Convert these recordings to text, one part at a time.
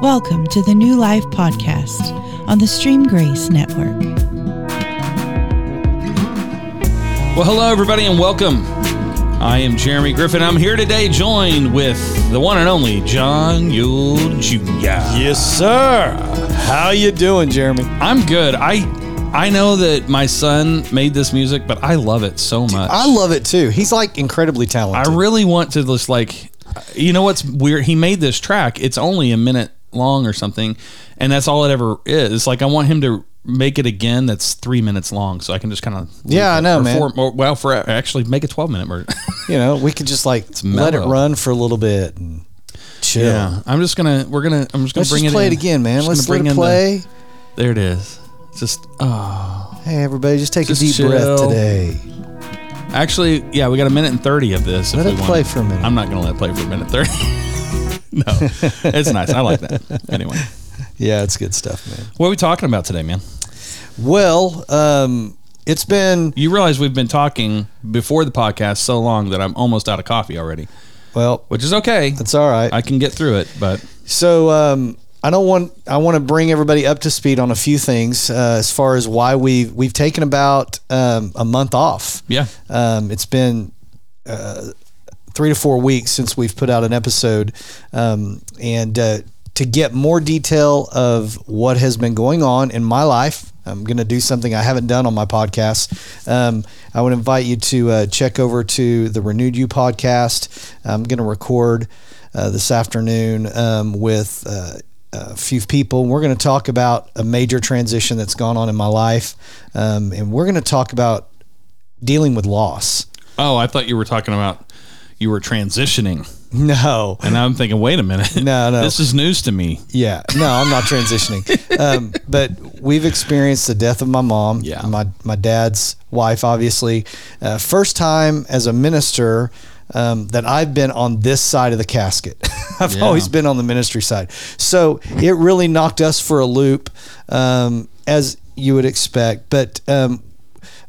Welcome to the New Life Podcast on the Stream Grace Network. Well, hello, everybody, and welcome. I am Jeremy Griffin. I'm here today joined with the one and only John Yule Jr. Yes, sir. How you doing, Jeremy? I'm good. I I know that my son made this music, but I love it so much. I love it too. He's like incredibly talented. I really want to just like, you know what's weird? He made this track. It's only a minute long or something, and that's all it ever is. Like I want him to make it again. That's three minutes long, so I can just kind of Yeah, I know, man. well, for actually make a twelve minute version. you know, we could just like let it run for a little bit and chill. yeah, I'm just gonna. We're gonna. I'm just gonna Let's bring just it play in. it again, man. Just Let's let it in the- play. there it is. Just oh, hey, everybody, just take Just a deep chill. breath today. actually, yeah, we got a minute and thirty of this. Let if it we play want. for a minute. I'm not gonna let it play for a minute thirty. no, it's nice. I like that. Anyway, Yeah, it's good stuff, man. what are we talking about today, man? Well, um, it's been You realize we've been talking before the podcast so long that I'm almost out of coffee already, well, which is okay. it's all right. I can get through it, but So um, I don't want I want to bring everybody up to speed on a few things uh, as far as why we've we've taken about um, a month off. yeah, Um, it's been uh, three to four weeks since we've put out an episode, um, and uh, to get more detail of what has been going on in my life. I'm going to do something I haven't done on my podcast. Um, I would invite you to uh, check over to the Renewed You podcast. I'm going to record uh, this afternoon um, with uh, a few people. We're going to talk about a major transition that's gone on in my life, um, and we're going to talk about dealing with loss. Oh, I thought you were talking about you were transitioning, No, and I'm thinking, wait a minute, No, no. this is news to me. yeah, no, I'm not transitioning. Um, but we've experienced the death of my mom, Yeah. my my dad's wife, obviously. Uh, first time as a minister um, that I've been on this side of the casket. I've Yeah. always been on the ministry side, so it really knocked us for a loop, um, as you would expect. But um,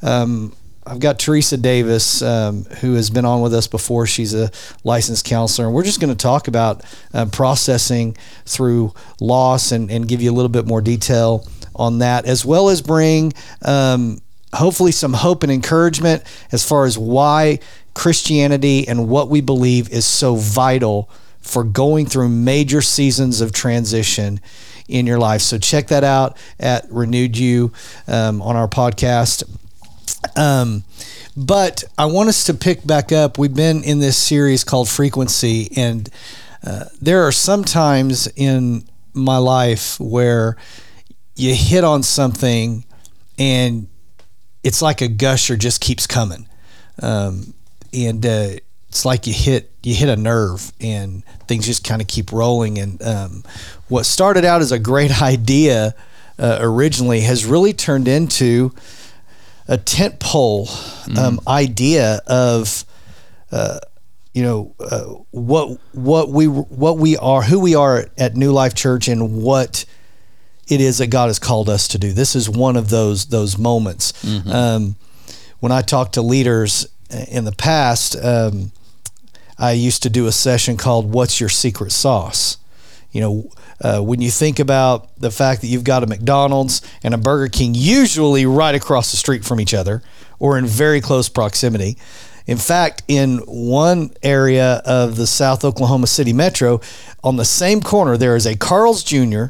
um, I've got Teresa Davis, um, who has been on with us before. She's a licensed counselor, and we're just going to talk about uh, processing through loss and, and give you a little bit more detail on that, as well as bring um, hopefully some hope and encouragement as far as why Christianity and what we believe is so vital for going through major seasons of transition in your life. So check that out at Renewed You um, on our podcast. Um, but I want us to pick back up. We've been in this series called Frequency, and uh, there are some times in my life where you hit on something and it's like a gusher just keeps coming. Um, and uh, it's like you hit you hit a nerve and things just kind of keep rolling. And um, what started out as a great idea uh, originally has really turned into a tent pole um, idea of uh, you know uh, what what we what we are who we are at New Life Church and what it is that God has called us to do. This is one of those those moments. Um, when I talk to leaders in the past, um, I used to do a session called "What's Your Secret Sauce." You know, uh, when you think about the fact that you've got a McDonald's and a Burger King, usually right across the street from each other or in very close proximity. In fact, in one area of the South Oklahoma City Metro, on the same corner, there is a Carl's Jr.,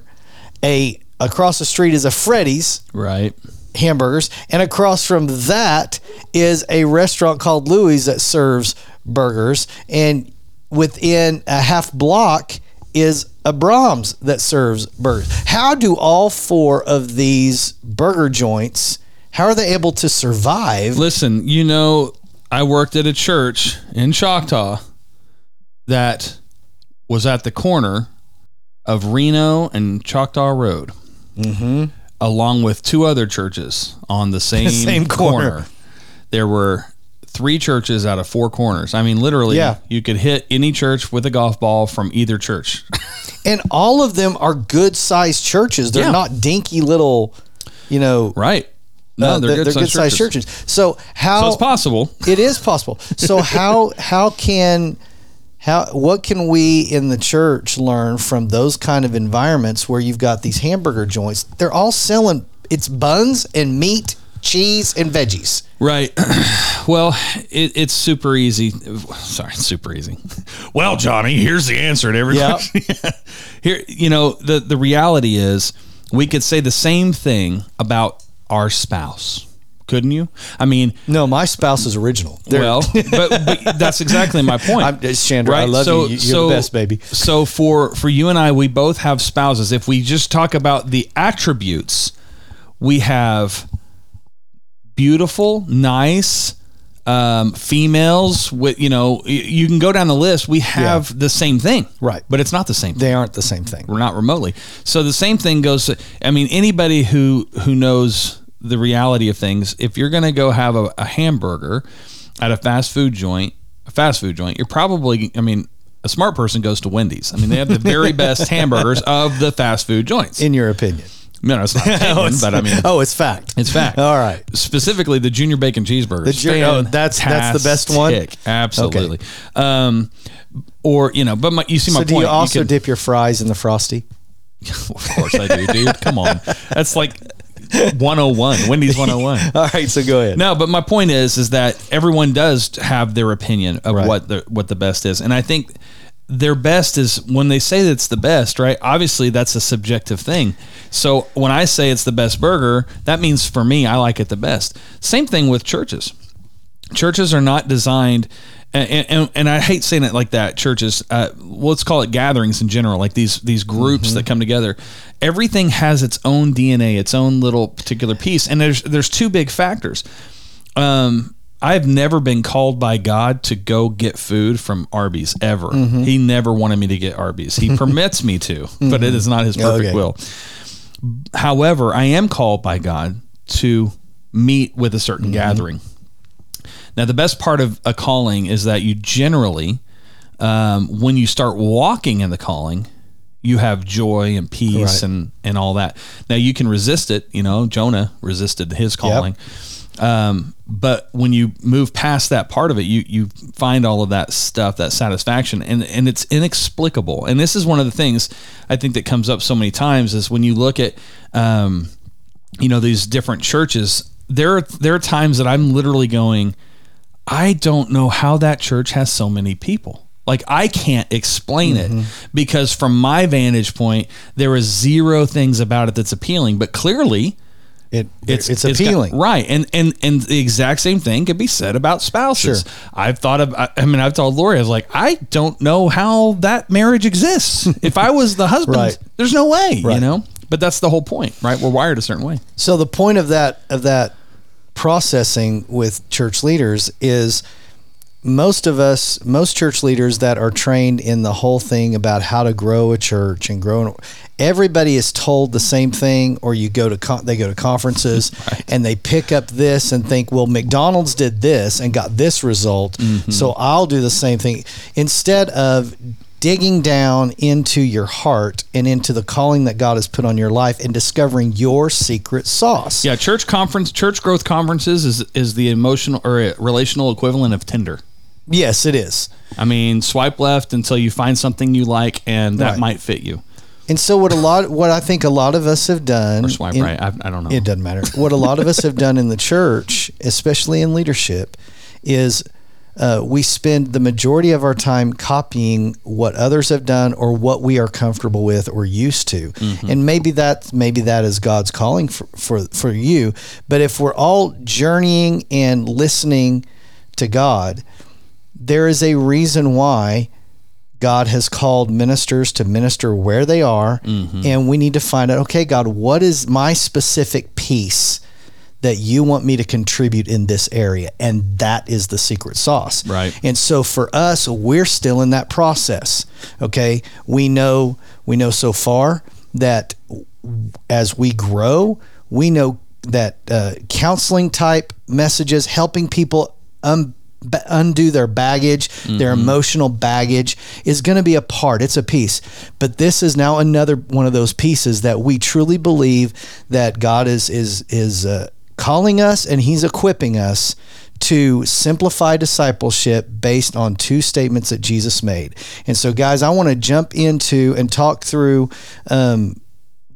a across the street is a Freddy's, Right. hamburgers, and across from that is a restaurant called Louis that serves burgers, and within a half block is a Braum's that serves burgers. How do all four of these burger joints? How are they able to survive? Listen, you know, I worked at a church in Choctaw that was at the corner of Reno and Choctaw Road, mm-hmm. along with two other churches on the same, Same corner. There were three churches out of four corners. I mean, literally, Yeah. you could hit any church with a golf ball from either church. And all of them are good sized churches. They're Yeah. not dinky little, you know, right. No, uh, they're, good, sized sized churches. So how So it's possible. It is possible. So how how can how what can we in the church learn from those kind of environments where you've got these hamburger joints? They're all selling it's buns and meat, cheese and veggies. Right. well, it, it's super easy. Sorry, super easy. Well, Johnny, here's the answer to every Yep. question. Here, you know, the the reality is we could say the same thing about our spouse. Couldn't you? I mean, No, my spouse is original. They're- well, but, but that's exactly my point. I'm, it's Chandra, I love you. you. You're the best, baby. So for for you and I, we both have spouses. If we just talk about the attributes, we have beautiful, nice um, females. With you know, you can go down the list. We have the same thing, Right. But it's not the same. thing. They aren't the same thing. We're not remotely. So the same thing goes. To, I mean, anybody who who knows the reality of things, if you're going to go have a, a hamburger at a fast food joint, a fast food joint, you're probably. I mean. A smart person goes to Wendy's. I mean, they have the very best hamburgers of the fast food joints. In your opinion. No, no, it's not opinion, but I mean, oh, it's fact. it's fact. All right. Specifically, the junior bacon cheeseburger. The ju- oh, that's- that's the best one? Absolutely. Um, or you know, but my, you see my So do you also can- dip your fries in the frosty? of course I do, dude. Come on. That's like 101. Wendy's 101. All right, so go ahead. No, but my point is is that everyone does have their opinion of Right. what the what the best is. And I think their best is when they say that's the best, right? Obviously that's a subjective thing. So when I say it's the best burger, that means for me I like it the best. Same thing with churches. Churches are not designed and, and, and I hate saying it like that. Churches, uh, well, let's call it gatherings in general, like these these groups that come together. Everything has its own DNA, its own little particular piece, and there's there's two big factors. Um, I've never been called by God to go get food from Arby's ever. He never wanted me to get Arby's. He permits me to, but it is not His perfect Okay. will. However, I am called by God to meet with a certain gathering. Now, the best part of a calling is that you generally, um, when you start walking in the calling, you have joy and peace Right. and and all that. Now you can resist it. You know, Jonah resisted his calling. Um, but when you move past that part of it, you you find all of that stuff, that satisfaction, and and it's inexplicable. And this is one of the things I think that comes up so many times is when you look at, um, you know, these different churches. There are there are times that I'm literally going, I don't know how that church has so many people. Like I can't explain Mm-hmm. it because from my vantage point, there is zero things about it that's appealing. But clearly, It, it's, it's got- appealing. right? And and and the exact same thing could be said about spouses. Sure. I've thought of. I mean, I've told Lori, I was like, I don't know how that marriage exists. if I was the husband, Right. there's no way, you know. But that's the whole point, right? We're wired a certain way. So the point of that of that processing with church leaders is most of us, most church leaders that are trained in the whole thing about how to grow a church and grow, everybody is told the same thing. Or you go to con- they go to conferences and they pick up this and think, well, McDonald's did this and got this result, so I'll do the same thing instead of digging down into your heart and into the calling that God has put on your life and discovering your secret sauce. Yeah, church conference, church growth conferences is is the emotional or uh, relational equivalent of Tinder. Yes, it is. I mean, swipe left until you find something you like, and that Right. might fit you. And so what a lot what I think a lot of us have done Or swipe in- right. I, I don't know. It doesn't matter. What a lot of us have done in the church, especially in leadership, is uh, we spend the majority of our time copying what others have done or what we are comfortable with or used to. Mm-hmm. And maybe that maybe that is God's calling for, for for you. But if we're all journeying and listening to God, there is a reason why God has called ministers to minister where they are, Mm-hmm. and we need to find out. Okay, God, what is my specific piece that you want me to contribute in this area? And that is the secret sauce. Right. And so for us, we're still in that process. Okay, we know we know so far that as we grow, we know that uh, counseling type messages, helping people um, ba- undo their baggage, their emotional baggage, is going to be a part. It's a piece. But this is now another one of those pieces that we truly believe that God is is is uh, calling us and He's equipping us to simplify discipleship based on two statements that Jesus made. And so, guys, I want to jump into and talk through um,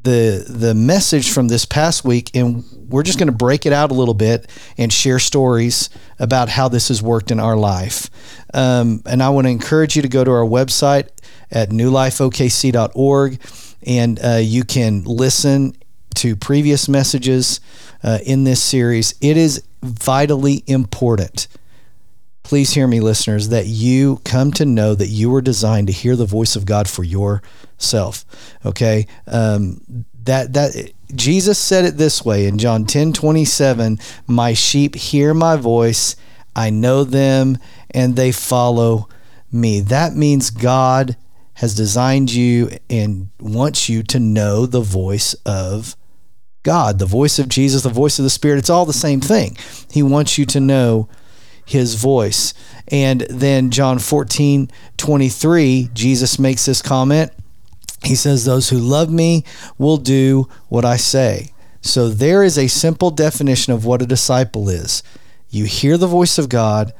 the the message from this past week, and we're just going to break it out a little bit and share stories about how this has worked in our life. Um, and I want to encourage you to go to our website at newlifeokc.org, and uh, you can listen to previous messages uh, in this series. It is vitally important. Please hear me, listeners, that you come to know that you were designed to hear the voice of God for yourself. Okay, um, that that Jesus said it this way in John 10 27 My sheep hear my voice, I know them, and they follow me. That means God has designed you and wants you to know the voice of God, the voice of Jesus, the voice of the Spirit. It's all the same thing. He wants you to know his voice. And then John 14 23, Jesus makes this comment. He says, Those who love me will do what I say. So there is a simple definition of what a disciple is you hear the voice of God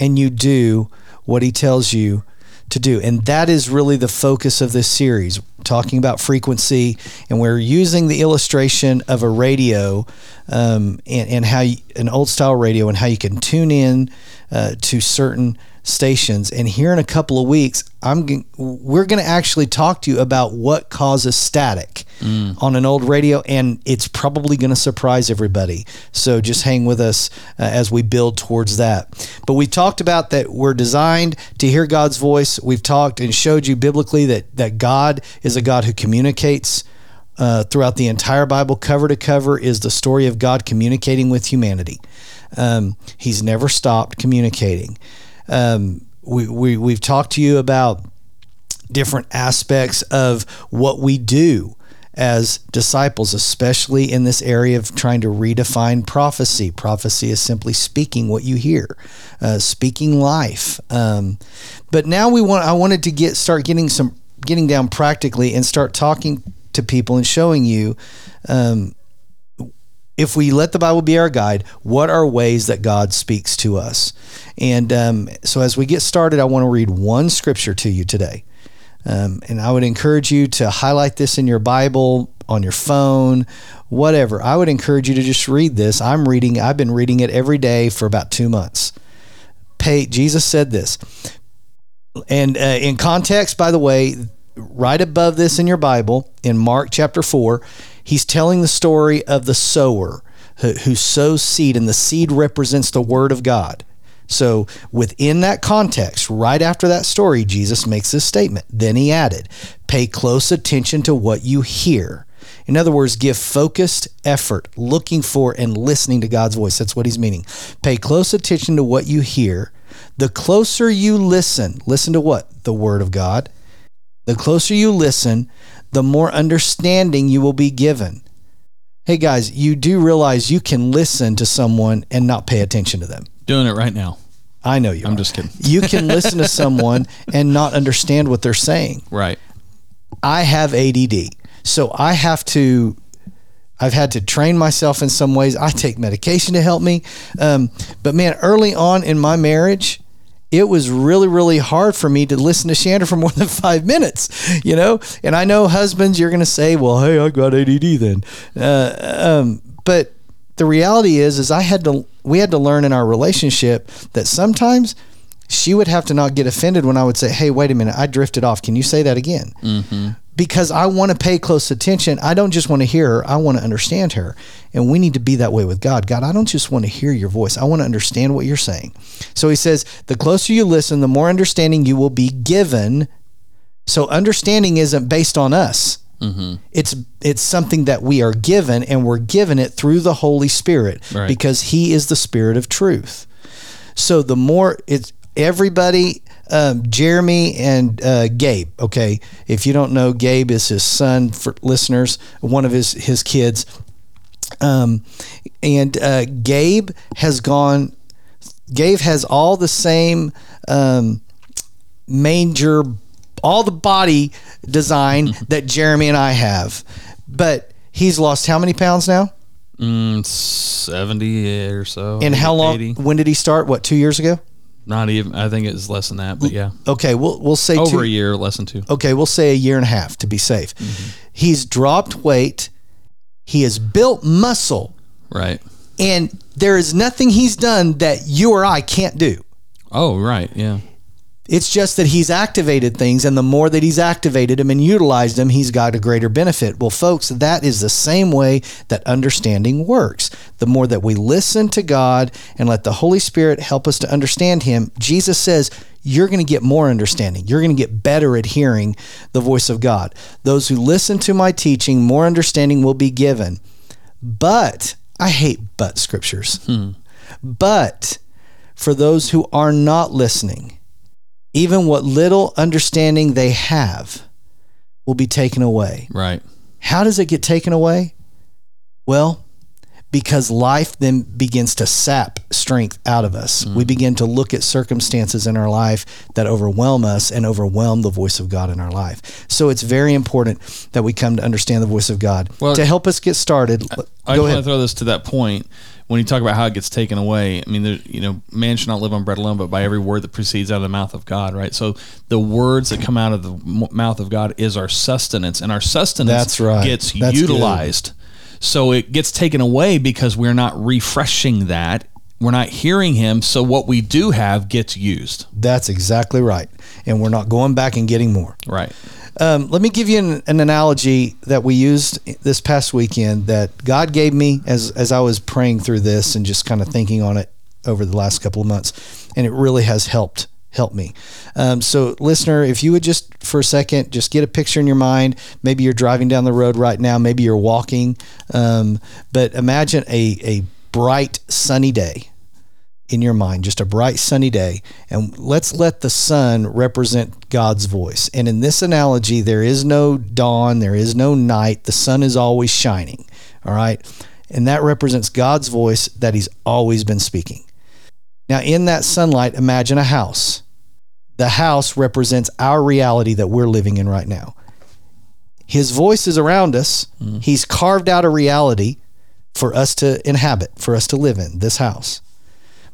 and you do what he tells you to do. And that is really the focus of this series, talking about frequency. And we're using the illustration of a radio um, and, and, how you, an old style radio and how you can tune in uh, to certain stations. And here in a couple of weeks, I'm g- we're going to actually talk to you about what causes static mm. on an old radio, and it's probably going to surprise everybody. So just hang with us uh, as we build towards that. But we talked about that we're designed to hear God's voice. We've talked and showed you biblically that that God is a God who communicates. Uh, throughout the entire Bible, cover to cover, is the story of God communicating with humanity. Um, he's never stopped communicating. Um, we, we, we've talked to you about different aspects of what we do as disciples, especially in this area of trying to redefine prophecy. Prophecy is simply speaking what you hear, uh, speaking life. Um, but now we want. I wanted to get start getting some getting down practically and start talking to people and showing you um, if we let the Bible be our guide, what are ways that God speaks to us? And um, so, as we get started, I want to read one scripture to you today. Um, and I would encourage you to highlight this in your Bible, on your phone, whatever. I would encourage you to just read this. I'm reading, I've been reading it every day for about two months. Pay, Jesus said this. And uh, in context, by the way, right above this in your Bible, in Mark chapter 4, he's telling the story of the sower who, who sows seed, and the seed represents the word of God. So, within that context, right after that story, Jesus makes this statement. Then he added, Pay close attention to what you hear. In other words, give focused effort looking for and listening to God's voice. That's what he's meaning. Pay close attention to what you hear. The closer you listen, listen to what? The Word of God. The closer you listen, the more understanding you will be given. Hey guys, you do realize you can listen to someone and not pay attention to them. Doing it right now. I know you. I'm are. just kidding. You can listen to someone and not understand what they're saying. Right. I have ADD. So I have to I've had to train myself in some ways. I take medication to help me. Um, but man, early on in my marriage, it was really, really hard for me to listen to Shander for more than five minutes, you know? And I know husbands, you're going to say, well, hey, I got ADD then. Uh, um, but the reality is, is I had to, we had to learn in our relationship that sometimes she would have to not get offended when I would say, hey, wait a minute, I drifted off. Can you say that again? Mm-hmm because I want to pay close attention. I don't just want to hear her, I want to understand her. And we need to be that way with God. God, I don't just want to hear your voice, I want to understand what you're saying. So he says, the closer you listen, the more understanding you will be given. So understanding isn't based on us. Mm-hmm. It's it's something that we are given, and we're given it through the Holy Spirit right. because He is the Spirit of truth. So the more it's everybody um, Jeremy and uh, Gabe. Okay, if you don't know, Gabe is his son. For listeners, one of his his kids. Um, and uh, Gabe has gone. Gabe has all the same um, manger, all the body design that Jeremy and I have, but he's lost how many pounds now? Mm, 70 or so. And how long? 80. When did he start? What two years ago? Not even, I think it's less than that, but yeah. Okay, we'll we'll say Over two, a year, less than two. okay, we'll say a year and a half to be safe. Mm-hmm. He's dropped weight. He has built muscle, Right. and there is nothing he's done that you or I can't do. Oh, right. Yeah. It's just that he's activated things, and the more that he's activated them and utilized them, he's got a greater benefit. Well, folks, that is the same way that understanding works. The more that we listen to God and let the Holy Spirit help us to understand Him, Jesus says, you're going to get more understanding. You're going to get better at hearing the voice of God. Those who listen to my teaching, more understanding will be given. But I hate but scriptures. Hmm. But for those who are not listening, even what little understanding they have will be taken away. Right. How does it get taken away? Well, because life then begins to sap strength out of us. We mm. begin to look at circumstances in our life that overwhelm us and overwhelm the voice of God in our life. So it's very important that we come to understand the voice of God. Well- to help us get started, I go just want ahead. to throw this to that point when you talk about how it gets taken away. I mean, there, you know, man should not live on bread alone, but by every word that proceeds out of the mouth of God. Right. So the words that come out of the mouth of God is our sustenance, and our sustenance That's right. gets That's utilized. So it gets taken away because we're not refreshing that. We're not hearing Him. So what we do have gets used. That's exactly right. And we're not going back and getting more. Right. Um, let me give you an, an analogy that we used this past weekend that God gave me as as I was praying through this and just kind of thinking on it over the last couple of months, and it really has helped helped me. Um, so, listener, if you would just for a second just get a picture in your mind. Maybe you're driving down the road right now. Maybe you're walking, um, but imagine a a bright sunny day in your mind, just a bright sunny day. And let's let the sun represent God's voice. And in this analogy, there is no dawn, there is no night. The sun is always shining. All right. And that represents God's voice that He's always been speaking. Now, in that sunlight, imagine a house. The house represents our reality that we're living in right now. His voice is around us. Mm-hmm. He's carved out a reality for us to inhabit, for us to live in this house.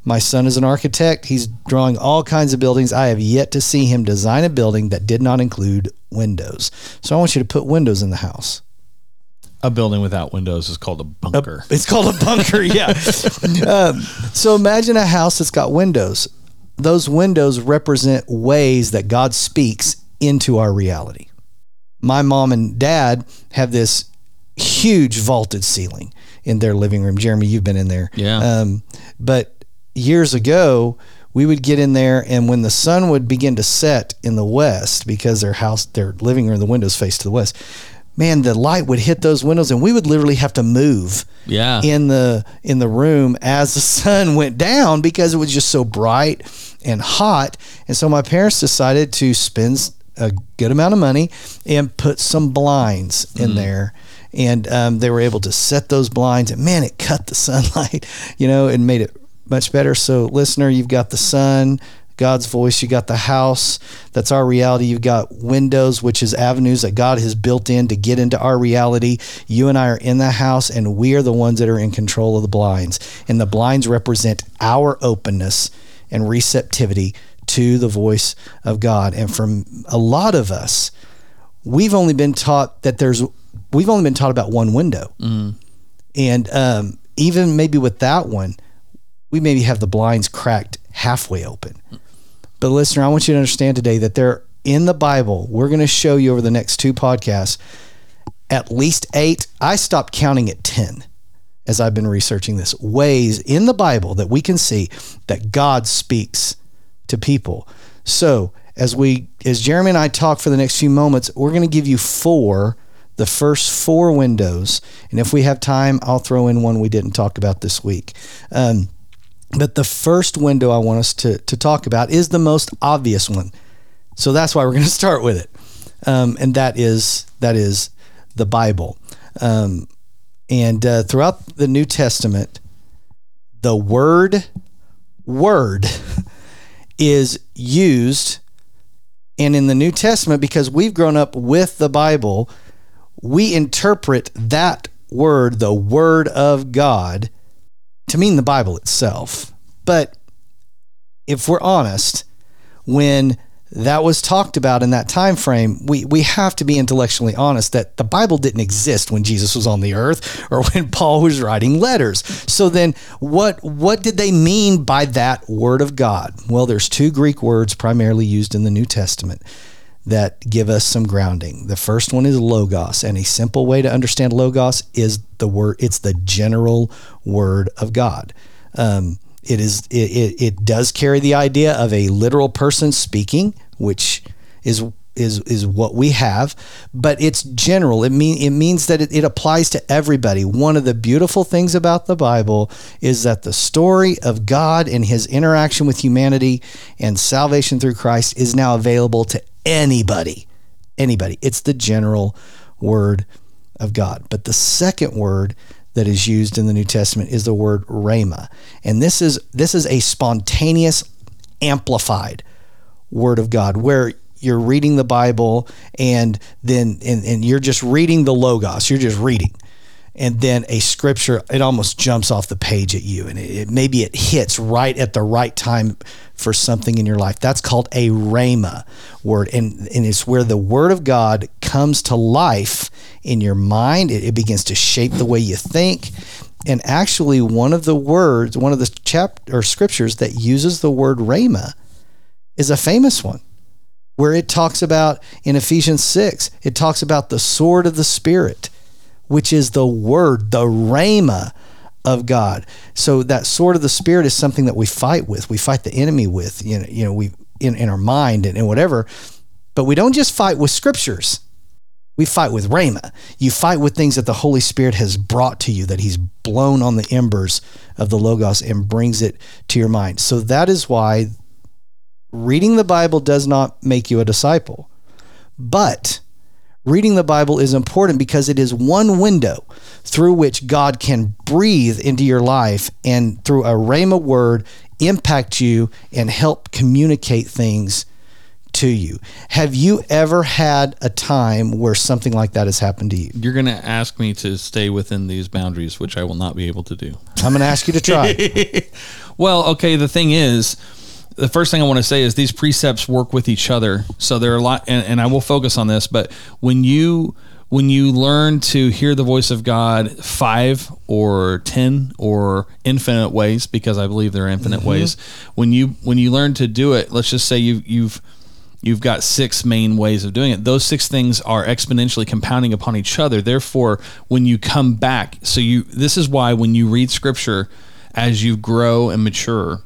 My son is an architect. He's drawing all kinds of buildings. I have yet to see him design a building that did not include windows. So I want you to put windows in the house. A building without windows is called a bunker. It's called a bunker, yeah. um, so imagine a house that's got windows. Those windows represent ways that God speaks into our reality. My mom and dad have this huge vaulted ceiling in their living room. Jeremy, you've been in there. Yeah. Um, but years ago, we would get in there, and when the sun would begin to set in the west, because their house, their living room, the windows face to the west, man, the light would hit those windows, and we would literally have to move yeah. in the in the room as the sun went down because it was just so bright and hot. And so my parents decided to spend a good amount of money and put some blinds in there. And um, they were able to set those blinds, and man, it cut the sunlight, you know, and made it much better. So, listener, you've got the sun, God's voice. You got the house. That's our reality. You've got windows, which is avenues that God has built in to get into our reality. You and I are in the house, and we are the ones that are in control of the blinds. And the blinds represent our openness and receptivity to the voice of God. And from a lot of us, we've only been taught that there's, we've only been taught about one window. And um, even maybe with that one, we maybe have the blinds cracked halfway open. But listener, I want you to understand today that there in the Bible, we're going to show you over the next two podcasts at least eight. I stopped counting at 10 as I've been researching this ways in the Bible that we can see that God speaks to people. So, as we as Jeremy and I talk for the next few moments, we're going to give you four the first four windows, and if we have time, I'll throw in one we didn't talk about this week. Um, but the first window I want us to, to talk about is the most obvious one. So that's why we're going to start with it. Um, and that is that is the Bible. Um, and uh, throughout the New Testament, the word word is used. And in the New Testament, because we've grown up with the Bible, we interpret that word, the word of God, to mean the Bible itself. But if we're honest, when that was talked about in that time frame, we, we have to be intellectually honest that the Bible didn't exist when Jesus was on the earth or when Paul was writing letters. So then what what did they mean by that word of God? Well, there's two Greek words primarily used in the New Testament that give us some grounding. The first one is logos, and a simple way to understand logos is the word it's the general word of God. Um, it is it, it, it does carry the idea of a literal person speaking which is is is what we have, but it's general. It mean it means that it, it applies to everybody. One of the beautiful things about the Bible is that the story of God and his interaction with humanity and salvation through Christ is now available to anybody. Anybody. It's the general word of God. But the second word that is used in the New Testament is the word rhema. And this is this is a spontaneous amplified word of God where you're reading the Bible and then and, and you're just reading the logos, you're just reading. And then a scripture, it almost jumps off the page at you, and it, it, maybe it hits right at the right time for something in your life. That's called a rhema word, and and it's where the word of God comes to life in your mind. It, it begins to shape the way you think, and actually, one of the words, one of the chapter or scriptures that uses the word rhema is a famous one where it talks about in Ephesians 6, it talks about the sword of the Spirit, which is the word, the rhema of God. So that sword of the Spirit is something that we fight with. We fight the enemy with, you know, you know, we in, in our mind and, and whatever. But we don't just fight with scriptures. We fight with Rhema. You fight with things that the Holy Spirit has brought to you, that He's blown on the embers of the Logos and brings it to your mind. So that is why reading the Bible does not make you a disciple, but reading the Bible is important because it is one window through which God can breathe into your life and through a rhema word impact you and help communicate things to you. Have you ever had a time where something like that has happened to you? You're going to ask me to stay within these boundaries, which I will not be able to do. I'm going to ask you to try. well, okay, the thing is, the first thing I want to say is these precepts work with each other. So there are a lot, and, and I will focus on this. But when you when you learn to hear the voice of God five or ten or infinite ways, because I believe there are infinite mm-hmm. ways. When you when you learn to do it, let's just say you you've you've got six main ways of doing it. Those six things are exponentially compounding upon each other. Therefore, when you come back, so you this is why when you read scripture as you grow and mature,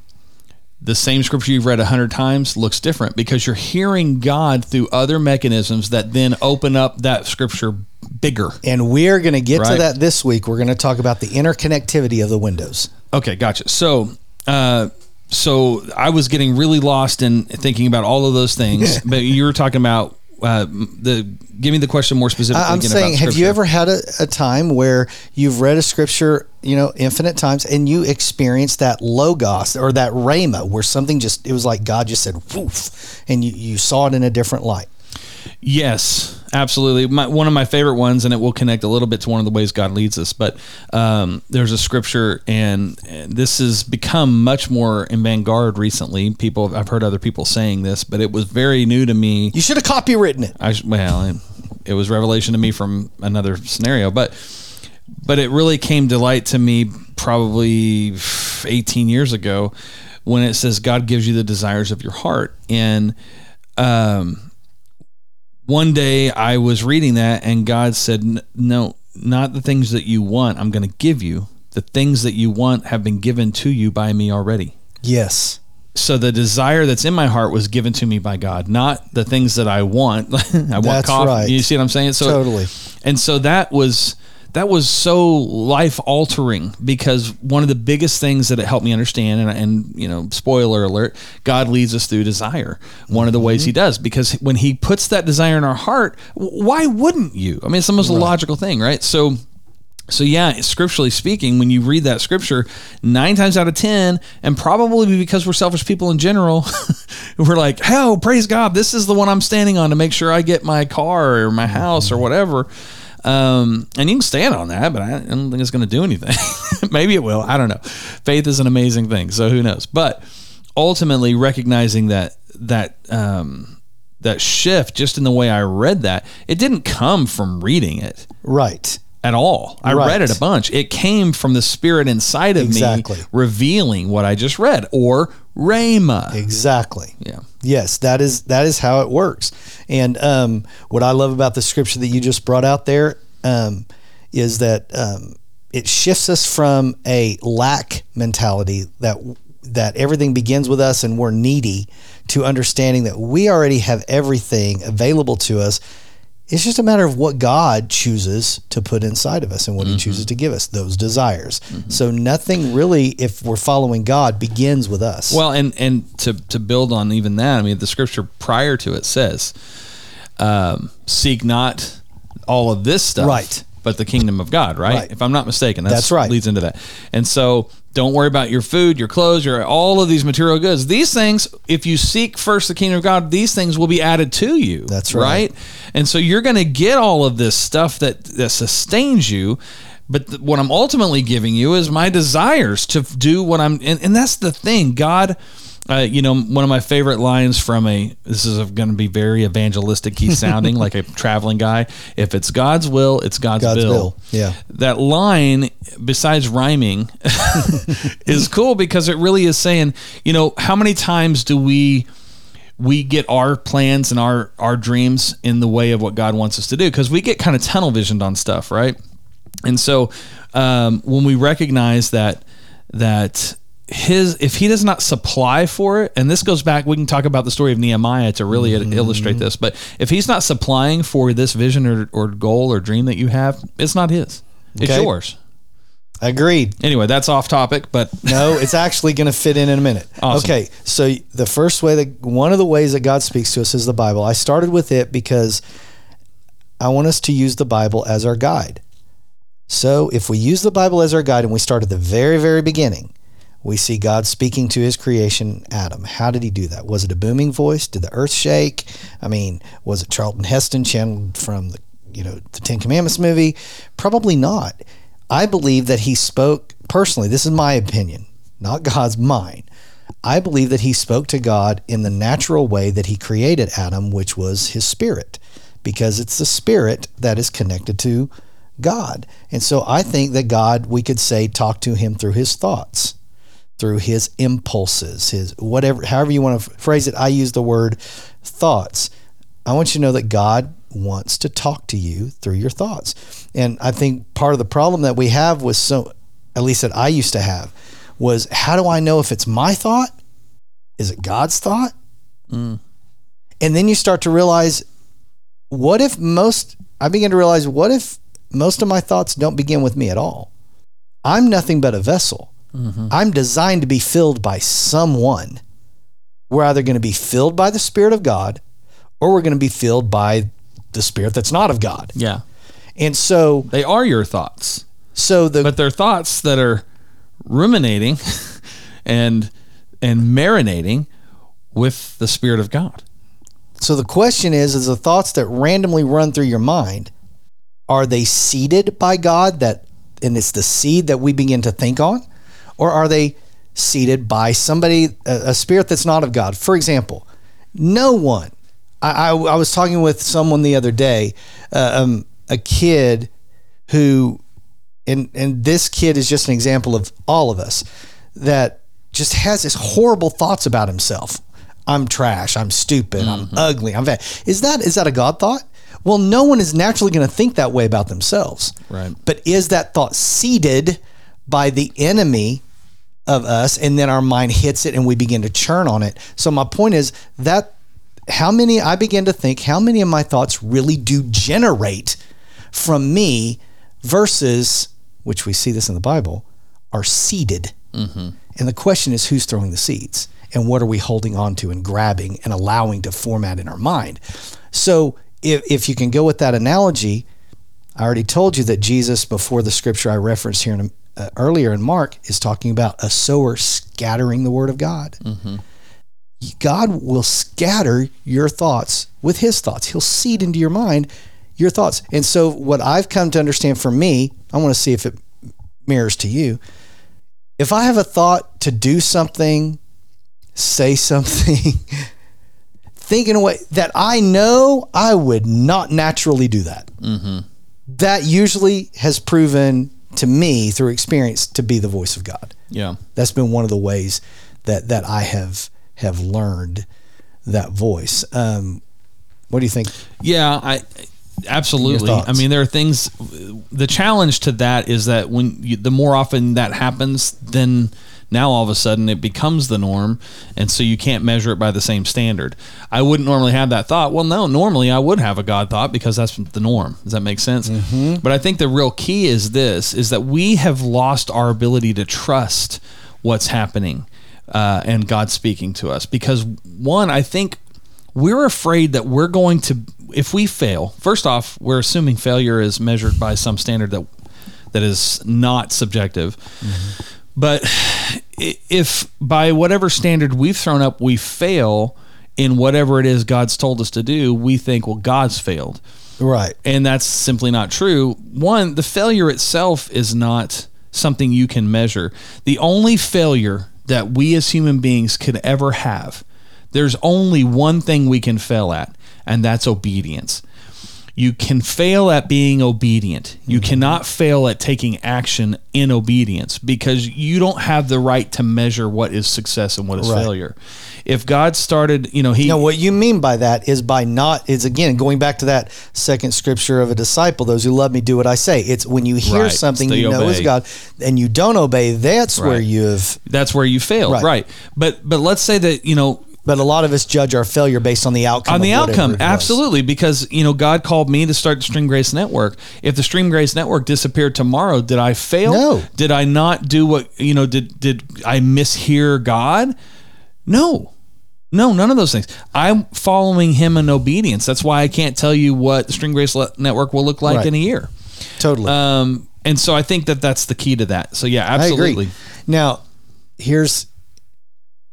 the same scripture you've read a hundred times looks different because you're hearing God through other mechanisms that then open up that scripture bigger. And we're going to get right? to that this week. We're going to talk about the interconnectivity of the windows. Okay, gotcha. So, uh, so I was getting really lost in thinking about all of those things, but you were talking about uh, the give me the question more specifically. I'm saying, have you ever had a, a, time where you've read a scripture, you know, infinite times, and you experienced that logos or that rhema, where something just it was like God just said woof, and you you saw it in a different light. Yes, absolutely. My, one of my favorite ones, and it will connect a little bit to one of the ways God leads us. But um, there's a scripture, and, this has become much more in vanguard recently. People, I've heard other people saying this, but it was very new to me. You should have copywritten it. I well, it, it was revelation to me from another scenario, but but it really came to light to me probably 18 years ago when it says God gives you the desires of your heart, and um one day I was reading that and God said, No, not the things that you want, I'm going to give you. The things that you want have been given to you by me already. Yes. So the desire that's in my heart was given to me by God, not the things that I want. I want that's coffee. Right. You see what I'm saying? So totally. And so that was that was so life altering because one of the biggest things that it helped me understand and, and you know spoiler alert god leads us through desire one of the ways he mm-hmm. does because when he puts that desire in our heart why wouldn't you i mean it's the most right. logical thing right so so yeah, scripturally speaking, when you read that scripture, nine times out of ten, and probably because we're selfish people in general, we're like, "Hell, praise God! This is the one I'm standing on to make sure I get my car or my house or whatever." Um, and you can stand on that, but I don't think it's going to do anything. Maybe it will. I don't know. Faith is an amazing thing, so who knows? But ultimately, recognizing that that um, that shift, just in the way I read that, it didn't come from reading it Right. at all. I Right. read it a bunch. It came from the spirit inside of Exactly. me revealing what I just read, or Rhema. Exactly. Yeah. Yes, that is that is how it works. And um, what I love about the scripture that you just brought out there um, is that um, it shifts us from a lack mentality that that everything begins with us and we're needy to understanding that we already have everything available to us. It's just a matter of what God chooses to put inside of us and what He chooses to give us those desires. So nothing really, if we're following God, begins with us. Well, and and to to build on even that, I mean, the scripture prior to it says, um, "Seek not all of this stuff, Right. But the kingdom of God, right? Right. If I'm not mistaken, that's, That's right. Leads into that, and so don't worry about your food, your clothes, your all of these material goods. These things, if you seek first the kingdom of God, these things will be added to you. That's right. And so you're going to get all of this stuff that that sustains you. But th- what I'm ultimately giving you is my desires to do what I'm, and, and that's the thing. God, uh, you know, one of my favorite lines from a, this is going to be very evangelistic He's sounding, like a traveling guy. If it's God's will, it's God's, God's bill. will, yeah. That line, besides rhyming, is cool because it really is saying, you know, how many times do we, we get our plans and our our dreams in the way of what God wants us to do because we get kind of tunnel visioned on stuff, right? And so um, when we recognize that that his if he does not supply for it, and this goes back, we can talk about the story of Nehemiah to really mm-hmm. illustrate this. But if he's not supplying for this vision or, or goal or dream that you have, it's not his. It's Okay. yours. Agreed. Anyway, that's off topic, but No, it's actually going to fit in in a minute. Awesome. Okay, so the first way that one of the ways that God speaks to us is the Bible. I started with it because I want us to use the Bible as our guide. So if we use the Bible as our guide and we start at the very, very beginning, we see God speaking to his creation, Adam. How did he do that? Was it a booming voice? Did the earth shake? I mean, was it Charlton Heston channeled from the you know the Ten Commandments movie? Probably not. I believe that he spoke personally. This is my opinion, not God's mine. I believe that he spoke to God in the natural way that he created Adam, which was his spirit, because it's the spirit that is connected to God. And so I think that God, we could say, talked to him through his thoughts, through his impulses, his whatever, however you want to phrase it. I use the word thoughts. I want you to know that God wants to talk to you through your thoughts. And I think part of the problem that we have was so, at least that I used to have, was how do I know if it's my thought? Is it God's thought? Mm. And then you start to realize, what if most, I begin to realize, what if most of my thoughts don't begin with me at all? I'm nothing but a vessel. I'm designed to be filled by someone. We're either going to be filled by the Spirit of God or we're going to be filled by the Spirit that's not of God. yeah, And so, they are your thoughts. so the but they're thoughts that are ruminating and and marinating with the spirit of God. So the question is: Is the thoughts that randomly run through your mind are they seeded by God that, and it's the seed that we begin to think on, or are they seeded by somebody, a, a spirit that's not of God? For example, no one. I, I, I was talking with someone the other day, uh, um, a kid who, and and this kid is just an example of all of us that just has this horrible thoughts about himself. I'm trash. I'm stupid. I'm ugly. I'm fat. Is that is that a God thought? Well, no one is naturally going to think that way about themselves. Right. But is that thought seeded by the enemy of us, and then our mind hits it, and we begin to churn on it? So my point is that how many I begin to think how many of my thoughts really do generate from me versus which we see this in the Bible are seeded. Mm-hmm. And the question is who's throwing the seeds and what are we holding on to and grabbing and allowing to format in our mind. So if, if you can go with that analogy, I already told you that Jesus, before the scripture I referenced here in, uh, earlier in Mark, is talking about a sower scattering the word of God. God will scatter your thoughts with his thoughts. He'll seed into your mind. your thoughts. And so, what I've come to understand for me, I want to see if it mirrors to you. If I have a thought to do something, say something, think in a way that I know I would not naturally do that. That usually has proven to me through experience to be the voice of God. Yeah. That's been one of the ways that that I have have learned that voice. Um, what do you think? Yeah, I absolutely. I mean, there are things. The challenge to that is that when you, the more often that happens, then now all of a sudden it becomes the norm, and so you can't measure it by the same standard. I wouldn't normally have that thought. Well, no, normally I would have a God thought because that's the norm. Does that make sense? But I think the real key is this: is that we have lost our ability to trust what's happening uh, and God speaking to us because one, I think we're afraid that we're going to if we fail first off we're assuming failure is measured by some standard that that is not subjective but if by whatever standard we've thrown up we fail in whatever it is god's told us to do we think well god's failed Right. and that's simply not true. One, the failure itself is not something you can measure. The only failure that we as human beings could ever have, there's only one thing we can fail at, and that's obedience. You can fail at being obedient. You mm-hmm. cannot fail at taking action in obedience because you don't have the right to measure what is success and what is Right. failure. If God started, you know, he Now, what you mean by that is by not is again going back to that second scripture of a disciple. Those who love me do what I say. It's when you hear Right. something you know is. God, and you don't obey. That's where you have. that's where you failed, Right. right. But but let's say that, you know, But a lot of us judge our failure based on the outcome. on the outcome absolutely because you know god called me to start the stream grace network if the stream grace network disappeared tomorrow did i fail No. did i not do what you know did did i mishear god no no none of those things i'm following him in obedience that's why i can't tell you what the stream grace network will look like Right. in a year Totally. um and so i think that that's the key to that so yeah absolutely. Now, here's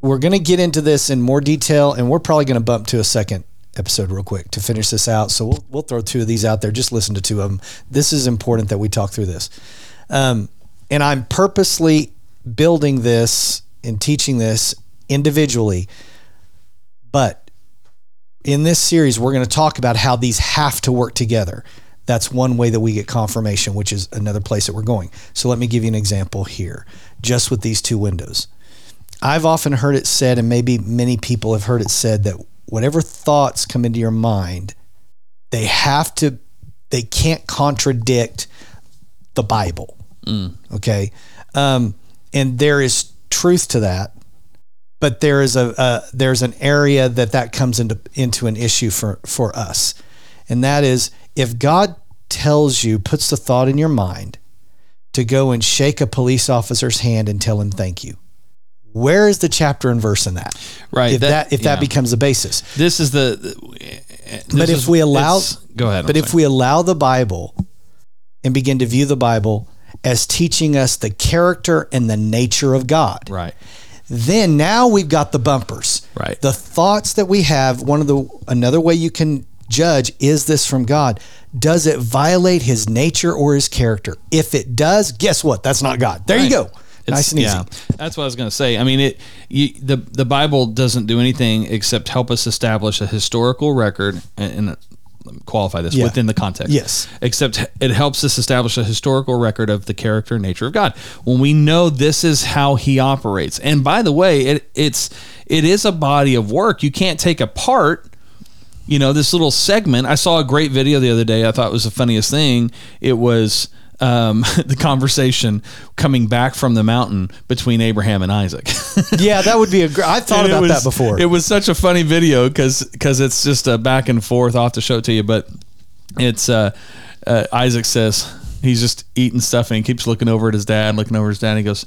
we're going to get into this in more detail, and we're probably going to bump to a second episode real quick to finish this out. So we'll we'll throw two of these out there. Just listen to two of them. This is important that we talk through this. Um, and I'm purposely building this and teaching this individually, but in this series, we're going to talk about how these have to work together. That's one way that we get confirmation, which is another place that we're going. So let me give you an example here, just with these two windows. I've often heard it said, and maybe many people have heard it said, that whatever thoughts come into your mind, they have to, they can't contradict the Bible. Okay. Um, and there is truth to that but there is a, a there's an area that that comes into into an issue for for us and that is if god tells you puts the thought in your mind to go and shake a police officer's hand and tell him thank you where is the chapter and verse in that right if that, if that becomes the basis this is the, the uh, but if we allow go ahead but if we allow the bible and begin to view the bible as teaching us the character and the nature of god right then now we've got the bumpers. Right. The thoughts that we have, one of the another way you can judge is this from God? Does it violate his nature or his character? If it does, guess what? That's not God. There you go. Nice and easy. Yeah, that's what I was going to say. I mean, it you, the the Bible doesn't do anything except help us establish a historical record and, and uh, let me qualify this Yeah. within the context. Yes. Except it helps us establish a historical record of the character and nature of God. When we know this is how He operates, and by the way, it it's it is a body of work. You can't take apart you know this little segment i saw a great video the other day i thought was the funniest thing it was um, the conversation coming back from the mountain between abraham and isaac Yeah, that would be a great. I thought And about was- that before. it was such a funny video because because it's just a back and forth i'll have to show it to you but it's uh, uh, isaac says he's just eating stuff and he keeps looking over at his dad looking over at his dad and he goes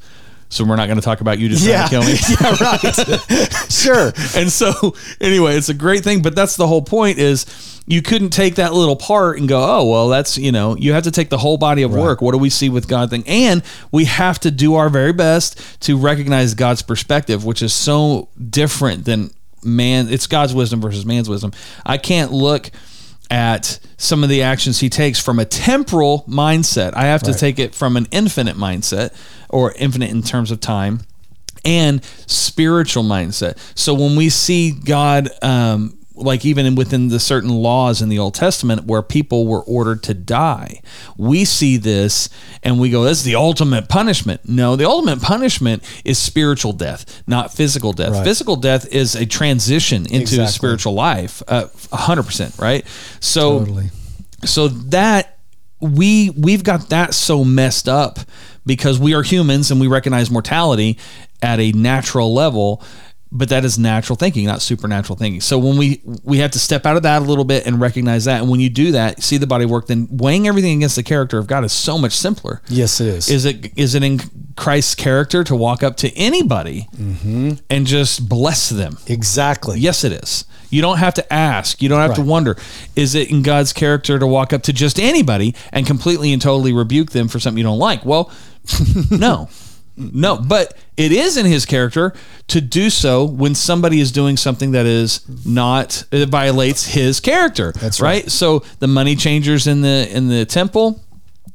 so we're not going to talk about you just yeah. trying to kill me yeah, right. sure. and so anyway it's a great thing but that's the whole point is you couldn't take that little part and go oh well that's you know you have to take the whole body of work what do we see with god thing and we have to do our very best to recognize god's perspective which is so different than man it's god's wisdom versus man's wisdom i can't look at some of the actions he takes from a temporal mindset. I have to take it from an infinite mindset or infinite in terms of time and spiritual mindset. So when we see God, um, like even within the certain laws in the Old Testament where people were ordered to die, we see this and we go, "This is the ultimate punishment." No, the ultimate punishment is spiritual death, not physical death. Right. Physical death is a transition into Exactly. spiritual life, uh, a hundred percent, right? So Totally. so that we we've got that so messed up because we are humans and we recognize mortality at a natural level but that is natural thinking not supernatural thinking so when we we have to step out of that a little bit and recognize that and when you do that see the body work then weighing everything against the character of god is so much simpler Yes, it is. is it is it in christ's character to walk up to anybody mm-hmm. and just bless them exactly. Yes, it is. You don't have to ask. You don't have to wonder. Is it in God's character to walk up to just anybody and completely and totally rebuke them for something you don't like? Well, no. No, but it is in his character to do so when somebody is doing something that is not it violates his character. That's right. right. So the money changers in the in the temple,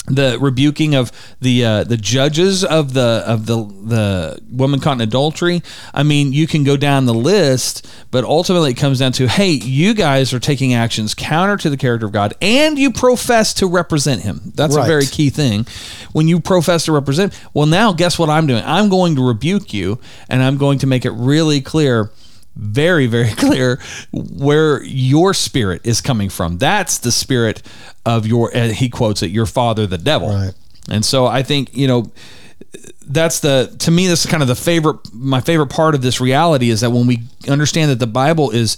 the rebuking of the uh, the judges of the of the the woman caught in adultery. I mean, you can go down the list, but ultimately it comes down to, hey, you guys are taking actions counter to the character of God, and you profess to represent Him. That's a very key thing. When you profess to represent, well, now guess what I'm doing? I'm going to rebuke you, and I'm going to make it really clear very very clear where your spirit is coming from that's the spirit of your he quotes it your father the devil Right. and so i think you know that's the to me that's kind of the favorite my favorite part of this reality is that when we understand that the bible is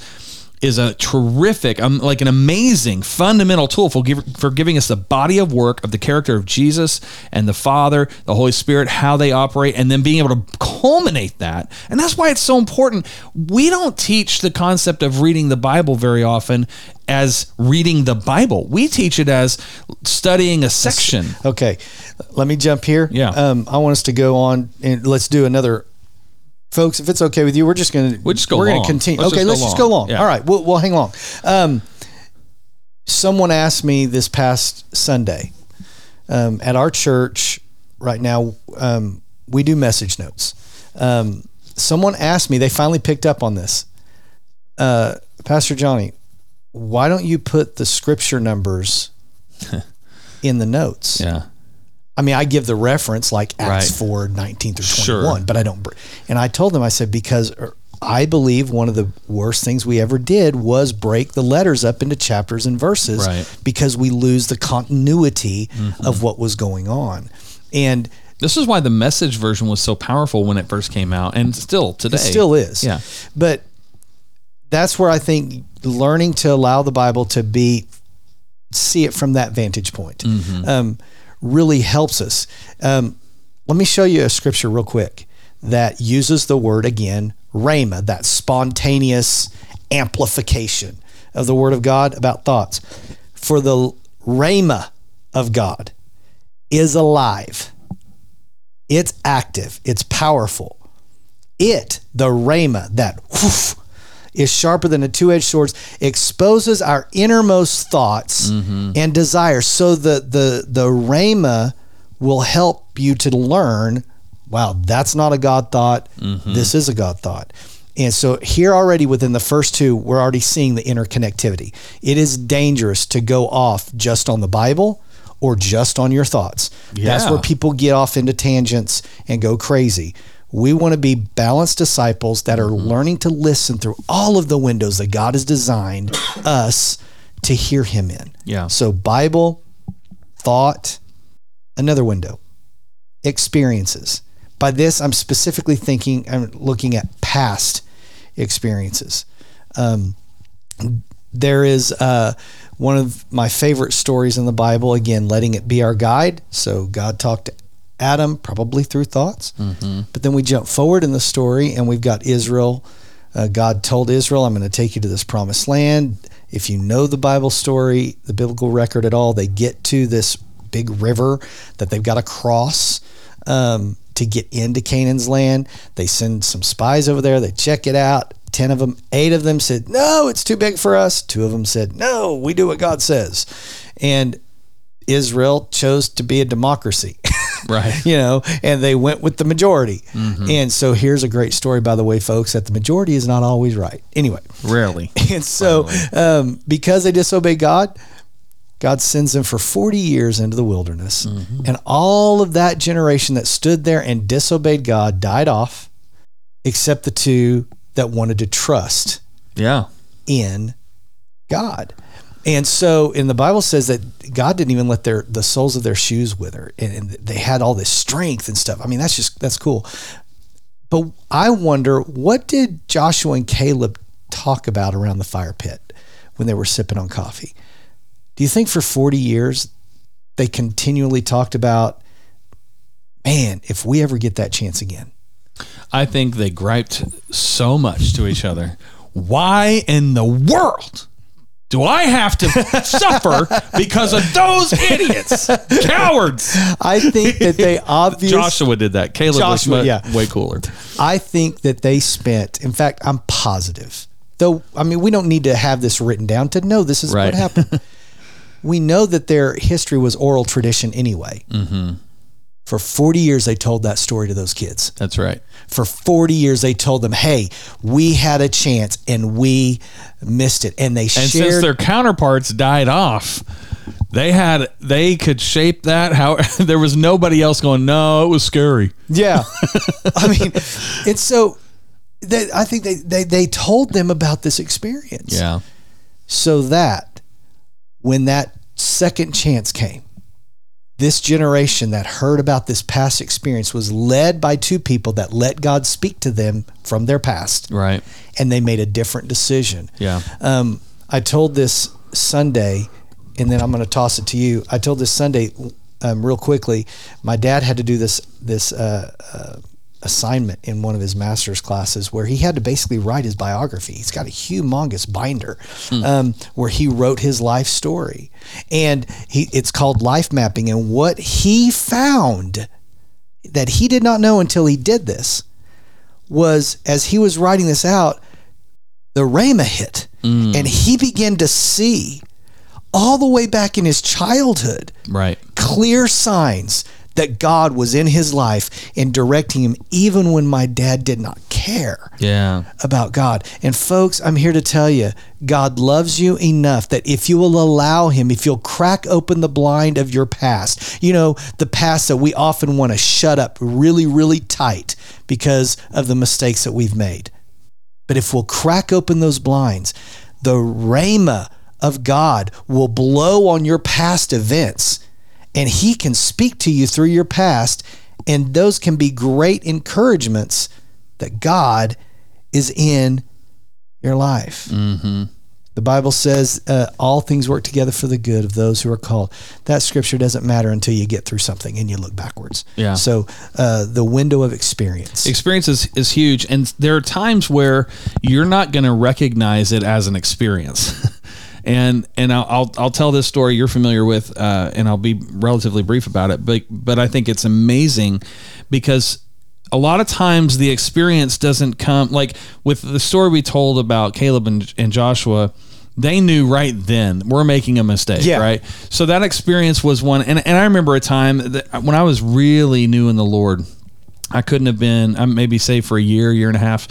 is a terrific um, like an amazing fundamental tool for, give, for giving us the body of work of the character of jesus and the father the holy spirit how they operate and then being able to culminate that and that's why it's so important we don't teach the concept of reading the bible very often as reading the bible we teach it as studying a section Okay, let me jump here. Yeah. Um, I want us to go on and let's do another. Folks, if it's okay with you, we're just gonna We'll just go We're long. gonna continue. Let's okay, just go let's just go long. long. Yeah. All right, we'll, we'll hang long. Um, someone asked me this past Sunday um, at our church. Right now, um, we do message notes. Um, someone asked me. They finally picked up on this. Uh, Pastor Johnny, why don't you put the scripture numbers in the notes? yeah I mean, I give the reference like Acts Right. 4, 19 through Sure. 21, but I don't. And I told them, I said, because er, I believe one of the worst things we ever did was break the letters up into chapters and verses Right. Mm-hmm. because we lose the continuity of what was going on. And This is why the message version was so powerful when it first came out, and still today. it still is. Yeah. But that's where I think learning to allow the Bible to be, see it from that vantage point, Mm-hmm. um, really helps us. Um, let me show you a scripture real quick that uses the word again, rhema, that spontaneous amplification of the word of God about thoughts. For the rhema of God is alive. It's active. It's powerful. It, the rhema, that whoof, is sharper than a two-edged sword, exposes our innermost thoughts mm-hmm. and desires. So the the the rhema will help you to learn. Wow, that's not a God thought. Mm-hmm. This is a God thought. And so here already within the first two, we're already seeing the interconnectivity. It is dangerous to go off just on the Bible or just on your thoughts. That's where people get off into tangents and go crazy. We want to be balanced disciples that are learning to listen through all of the windows that God has designed us to hear Him in. Yeah. So, Bible, thought, another window, experiences. By this, I'm specifically thinking, I'm looking at past experiences. Um, there is uh, one of my favorite stories in the Bible, again, letting it be our guide. So God talked to Adam probably through thoughts. But then we jump forward in the story and we've got Israel. Uh, God told Israel, I'm going to take you to this promised land. If you know the Bible story, the biblical record at all, they get to this big river that they've got to cross um, to get into Canaan's land. They send some spies over there, they check it out. 10 of them, eight of them said, no, it's too big for us. Two of them said, no, we do what God says. And Israel chose to be a democracy. Right. you know, and they went with the majority. And so here's a great story, by the way, folks, that the majority is not always right. Anyway, Rarely. and so um, because they disobey God, God sends them for 40 years into the wilderness. And all of that generation that stood there and disobeyed God died off, except the two that wanted to trust Yeah. in God. And so, and the Bible says that God didn't even let their the soles of their shoes wither, and, and they had all this strength and stuff. I mean, that's just that's cool. But I wonder, what did Joshua and Caleb talk about around the fire pit when they were sipping on coffee? Do you think for forty years they continually talked about, man, if we ever get that chance again? I think they griped so much to each other. Why in the world do I have to suffer because of those idiots? Cowards. I think that they obviously Joshua did that. Caleb Joshua, was yeah. way cooler. I think that they spent, in fact, I'm positive, though, I mean, we don't need to have this written down to know this is Right. what happened. we know that their history was oral tradition anyway. Mm-hmm. For 40 years, they told that story to those kids. That's right. For 40 years, they told them, hey, we had a chance and we missed it. And they And shared. since their counterparts died off, they had they could shape that how there was nobody else going, No, it was scary. Yeah. I mean, and so they, I think they, they, they told them about this experience. Yeah. so that when that second chance came, this generation that heard about this past experience was led by two people that let God speak to them from their past, Right. and they made a different decision. Yeah. Um, I told this Sunday, and then I'm going to toss it to you. I told this Sunday, um, real quickly. My dad had to do this this uh, uh, assignment in one of his master's classes where he had to basically write his biography. He's got a humongous binder um, where he wrote his life story, and he it's called life mapping. And what he found that he did not know until he did this was as he was writing this out, the Rhema hit, and he began to see all the way back in his childhood Right. clear signs that God was in his life and directing him, even when my dad did not care Yeah. about God. And folks, I'm here to tell you, God loves you enough that if you will allow Him, if you'll crack open the blind of your past, you know, the past that we often want to shut up really, really tight because of the mistakes that we've made. But if we'll crack open those blinds, the rhema of God will blow on your past events and He can speak to you through your past. And those can be great encouragements that God is in your life. The Bible says uh, all things work together for the good of those who are called. That scripture doesn't matter until you get through something and you look backwards. Yeah. So uh, the window of experience. experience is, is huge and there are times where you're not going to recognize it as an experience and and I'll, I'll I'll tell this story you're familiar with uh, and I'll be relatively brief about it but but I think it's amazing because a lot of times the experience doesn't come like with the story we told about Caleb and, and Joshua they knew right then we're making a mistake Yeah. right so that experience was one and, and I remember a time that when I was really new in the Lord I couldn't have been. I'm maybe say for a year, year and a half.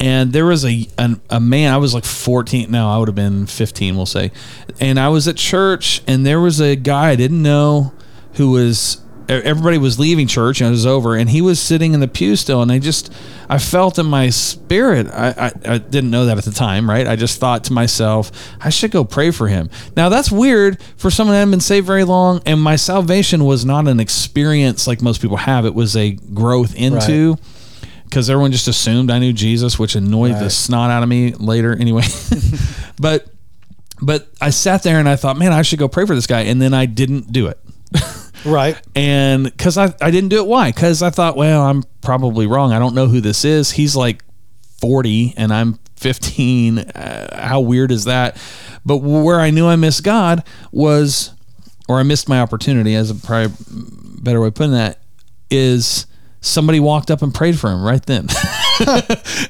And there was a a man. I was like 14. No, I would have been 15. We'll say. And I was at church, and there was a guy I didn't know who was. Everybody was leaving church, and it was over, and he was sitting in the pew still. And I just, I felt in my spirit. I, I, I didn't know that at the time, right? I just thought to myself, I should go pray for him. Now that's weird for someone that hadn't been saved very long, and my salvation was not an experience like most people have. It was a growth into because everyone just assumed I knew Jesus, which annoyed the snot out of me later. Anyway, but but I sat there and I thought, man, I should go pray for this guy, and then I didn't do it. right. And because I, I didn't do it. Why? Because I thought, well, I'm probably wrong. I don't know who this is. He's like 40 and I'm 15. Uh, how weird is that? But where I knew I missed God was, or I missed my opportunity, as a probably better way of putting that, is somebody walked up and prayed for him right then.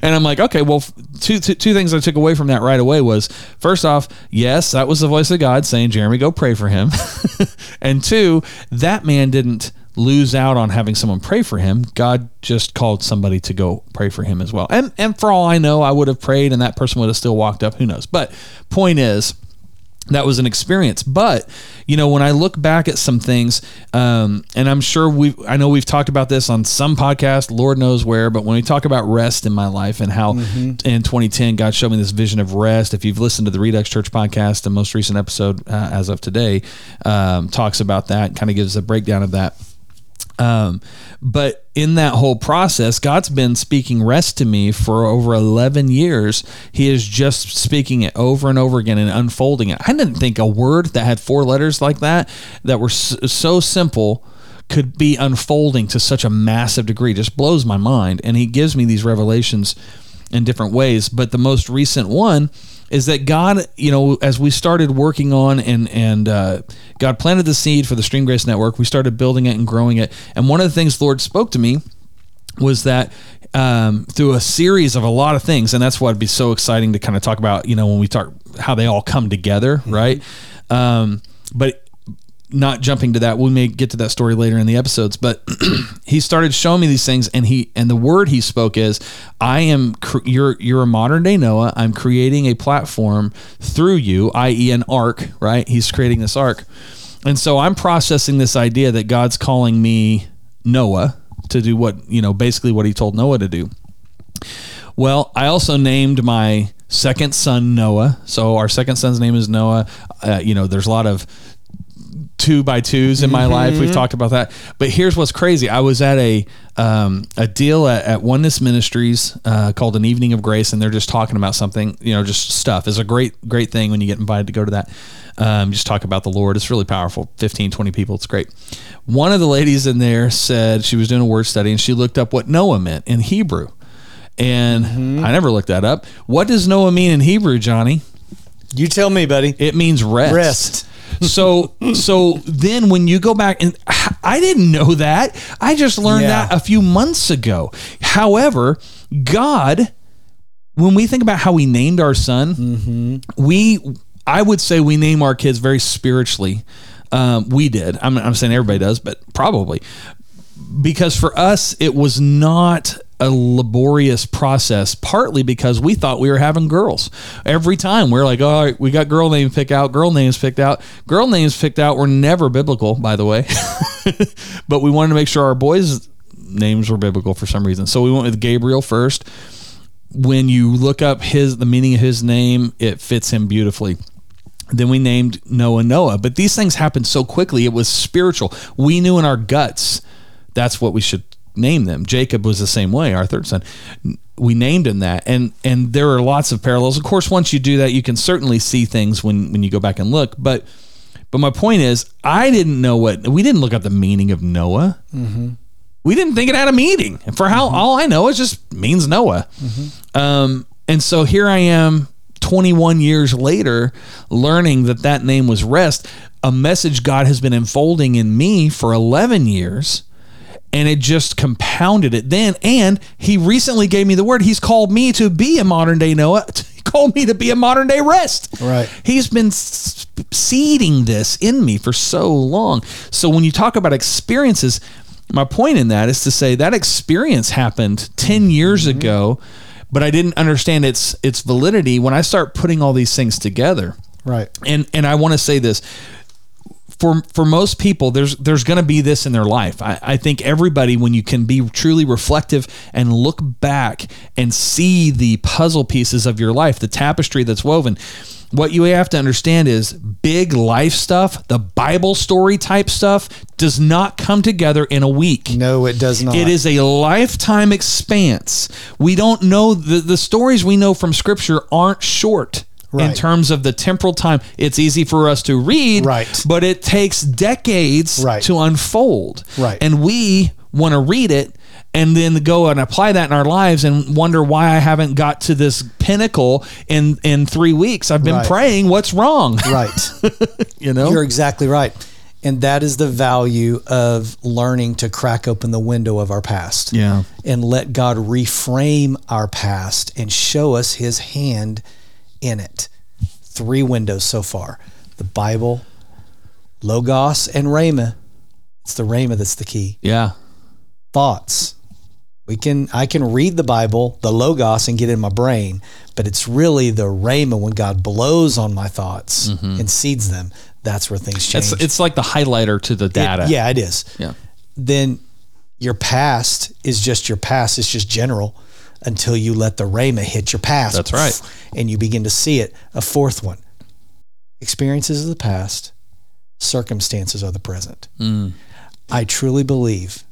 and I'm like, okay, well, two, two, two things I took away from that right away was first off, yes, that was the voice of God saying, Jeremy, go pray for him. and two, that man didn't lose out on having someone pray for him. God just called somebody to go pray for him as well. And and for all I know, I would have prayed and that person would have still walked up. Who knows? But point is, that was an experience. But you know, when I look back at some things, um, and I'm sure we, I know we've talked about this on some podcast, Lord knows where. But when we talk about rest in my life and how Mm-hmm. in 2010 God showed me this vision of rest. If you've listened to the Redux Church podcast, the most recent episode uh, as of today um, talks about that, kind of gives a breakdown of that. Um, but in that whole process, God's been speaking rest to me for over 11 years. He is just speaking it over and over again and unfolding it. I didn't think a word that had four letters like that, that were so simple, could be unfolding to such a massive degree. Just blows my mind. And He gives me these revelations in different ways. But the most recent one is that God, you know, as we started working on and and uh, God planted the seed for the Stream Grace Network, we started building it and growing it. And one of the things the Lord spoke to me was that um, through a series of a lot of things, and that's why it'd be so exciting to kind of talk about, you know, when we talk how they all come together, right? Um, but not jumping to that. We may get to that story later in the episodes but he started showing me these things and he and the word he spoke is i am cr- you're you're a modern day noah. I'm creating a platform through you i.e an ark right? He's creating this ark. And so i'm processing this idea that god's calling me noah to do what you know basically what he told noah to do. Well, I also named my second son Noah. So our second son's name is Noah. Uh, you know, there's a lot of two by twos in my life. We've talked about that. But here's what's crazy. I was at a um, a deal at, at Oneness Ministries uh, called an Evening of Grace, and they're just talking about something. You know, just stuff. It's a great great thing when you get invited to go to that. Um, just talk about the Lord. It's really powerful. 15, 20 people. It's great. One of the ladies in there said she was doing a word study, and she looked up what Noah meant in Hebrew. And I never looked that up. What does Noah mean in Hebrew, Johnny? You tell me, buddy. It means rest. Rest. So so then when you go back and I didn't know that. I just learned Yeah. that a few months ago. However, God when we think about how we named our son, we I would say we name our kids very spiritually. Um, we did. I'm, I'm saying everybody does, but probably because for us it was not a laborious process partly because we thought we were having girls every time we're like all right we got girl names picked out girl names picked out girl names picked out were never biblical by the way but we wanted to make sure our boys names were biblical for some reason so we went with gabriel first when you look up his the meaning of his name it fits him beautifully then we named Noah Noah. But these things happened so quickly. It was spiritual. We knew in our guts that's what we should name them. Jacob was the same way, our third son. We named him that. And and there are lots of parallels. Of course, once you do that, you can certainly see things when when you go back and look. But but my point is, I didn't know what we didn't look up the meaning of Noah. Mm-hmm. We didn't think it had a meaning. And for how mm-hmm. all I know, it just means Noah. Mm-hmm. Um, and so here I am 21 years later learning that that name was rest a message god has been unfolding in me for 11 years and it just compounded it then. And he recently gave me the word. He's called me to be a modern day noah. He called me to be a modern day rest. Right. he's been seeding this in me for so long. So when you talk about experiences my point in that is to say that experience happened 10 mm-hmm. years ago but i didn't understand its its validity when i start putting all these things together. Right. and and I want to say this for for most people there's there's going to be this in their life I, I think everybody when you can be truly reflective and look back and see the puzzle pieces of your life the tapestry that's woven what you have to understand is big life stuff the bible story type stuff does not come together in a week No, it does not. it is a lifetime expanse. We don't know the, the stories we know from scripture aren't short in terms of the temporal time. It's easy for us to read, Right. but it takes decades Right. to unfold. Right. And we want to read it and then go and apply that in our lives and wonder why I haven't got to this pinnacle in in 3 weeks. I've been Right. praying, what's wrong? Right. you know? You're exactly right. And that is the value of learning to crack open the window of our past Yeah. and let God reframe our past and show us his hand in it. Three windows so far the Bible, Logos, and Rhema. It's the Rhema that's the key. Yeah. Thoughts. We can I can read the Bible, the Logos, and get in my brain, but it's really the Rhema when God blows on my thoughts mm-hmm. and seeds them. That's where things change. It's it's like the highlighter to the It- data. yeah, it is Yeah. then your past is just your past. It's just general until you let the Rhema hit your past. That's right. And you begin to see it. A fourth one experiences of the past, circumstances of the present. Mm. I truly believe,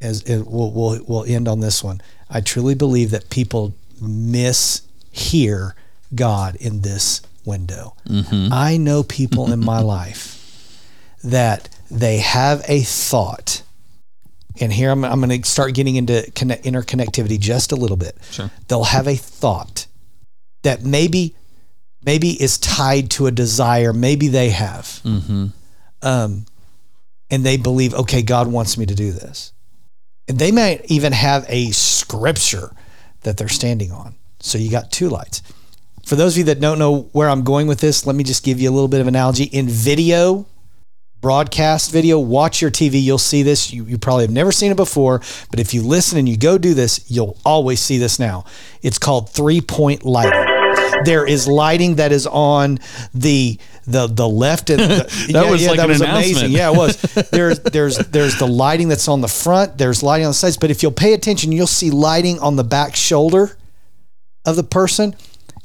as it, we'll, we'll, we'll end on this one, I truly believe that people mishear God in this window. Mm-hmm. I know people in my life that they have a thought. And here I'm, I'm going to start getting into connect, interconnectivity just a little bit. Sure. They'll have a thought that maybe maybe is tied to a desire. Maybe they have, Mm-hmm. um, and they believe, okay, God wants me to do this. And they might even have a scripture that they're standing on. So you got two lights. For those of you that don't know where I'm going with this, let me just give you a little bit of analogy. In video, broadcast video, watch your TV, you'll see this. You, you probably have never seen it before, but if you listen and you go do this, you'll always see this now. It's called three point lighting. There is lighting that is on the the the left and the, That was like an announcement. Yeah, it was. There's there's there's the lighting that's on the front. There's lighting on the sides. But if you'll pay attention, you'll see lighting on the back shoulder of the person.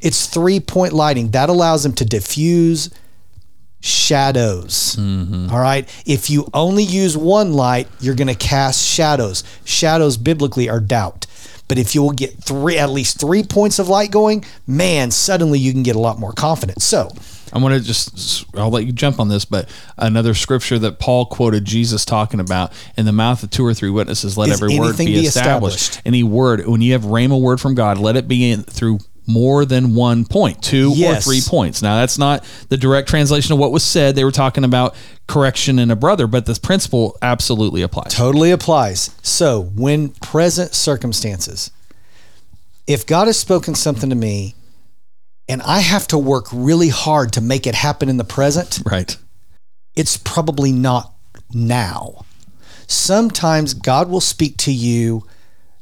It's three point lighting that allows them to diffuse shadows. Mm-hmm. All right. If you only use one light, you're going to cast shadows. Shadows biblically are doubt. But if you will get three, at least three points of light going, man, suddenly you can get a lot more confidence. So, I'm going to just, I'll let you jump on this, but another scripture that Paul quoted Jesus talking about in the mouth of two or three witnesses, let every word be, be established. established? Any word, when you have rhema word from God, let it be in through more than one point, two Yes. or three points. Now, that's not the direct translation of what was said. They were talking about correction in a brother, but this principle absolutely applies. Totally applies. So, when present circumstances, if God has spoken something to me and I have to work really hard to make it happen in the present, Right. it's probably not now. Sometimes God will speak to you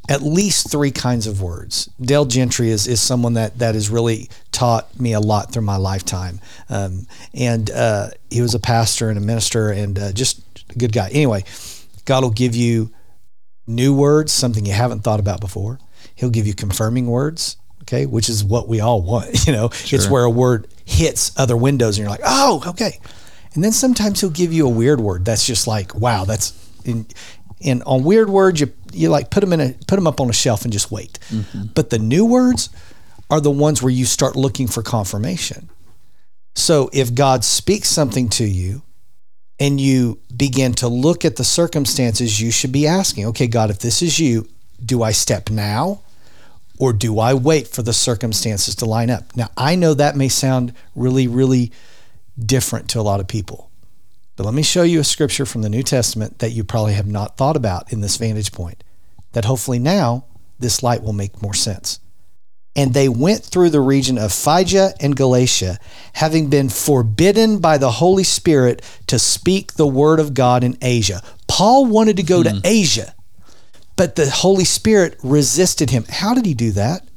at least three kinds of words. Dale Gentry is, is someone that, that has really taught me a lot through my lifetime. Um, and uh, he was a pastor and a minister and uh, just a good guy. Anyway, God will give you new words, something you haven't thought about before. He'll give you confirming words, okay, which is what we all want. You know, it's where a word hits other windows and you're like, oh, okay. And then sometimes he'll give you a weird word that's just like, wow, that's in. And on weird words, you you like put them in a put them up on a shelf and just wait. Mm-hmm. But the new words are the ones where you start looking for confirmation. So if God speaks something to you and you begin to look at the circumstances, you should be asking, okay, God, if this is you, do I step now or do I wait for the circumstances to line up? Now, I know that may sound really, really different to a lot of people, but let me show you a scripture from the New Testament that you probably have not thought about in this vantage point, that hopefully now this light will make more sense. And they went through the region of Phrygia and Galatia, having been forbidden by the Holy Spirit to speak the word of God in Asia. Paul wanted to go to hmm. Asia, but the Holy Spirit resisted him. How did he do that?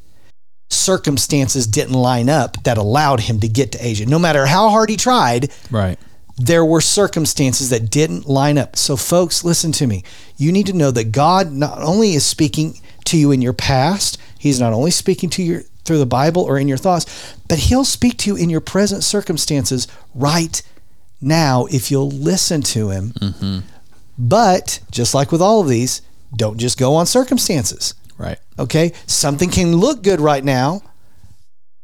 Circumstances didn't line up that allowed him to get to Asia. No matter how hard he tried, Right. There were circumstances that didn't line up. So, folks, listen to me. You need to know that God not only is speaking to you in your past, He's not only speaking to you through the Bible or in your thoughts, but He'll speak to you in your present circumstances right now if you'll listen to Him. Mm-hmm. But just like with all of these, don't just go on circumstances. Right. Okay. Something can look good right now,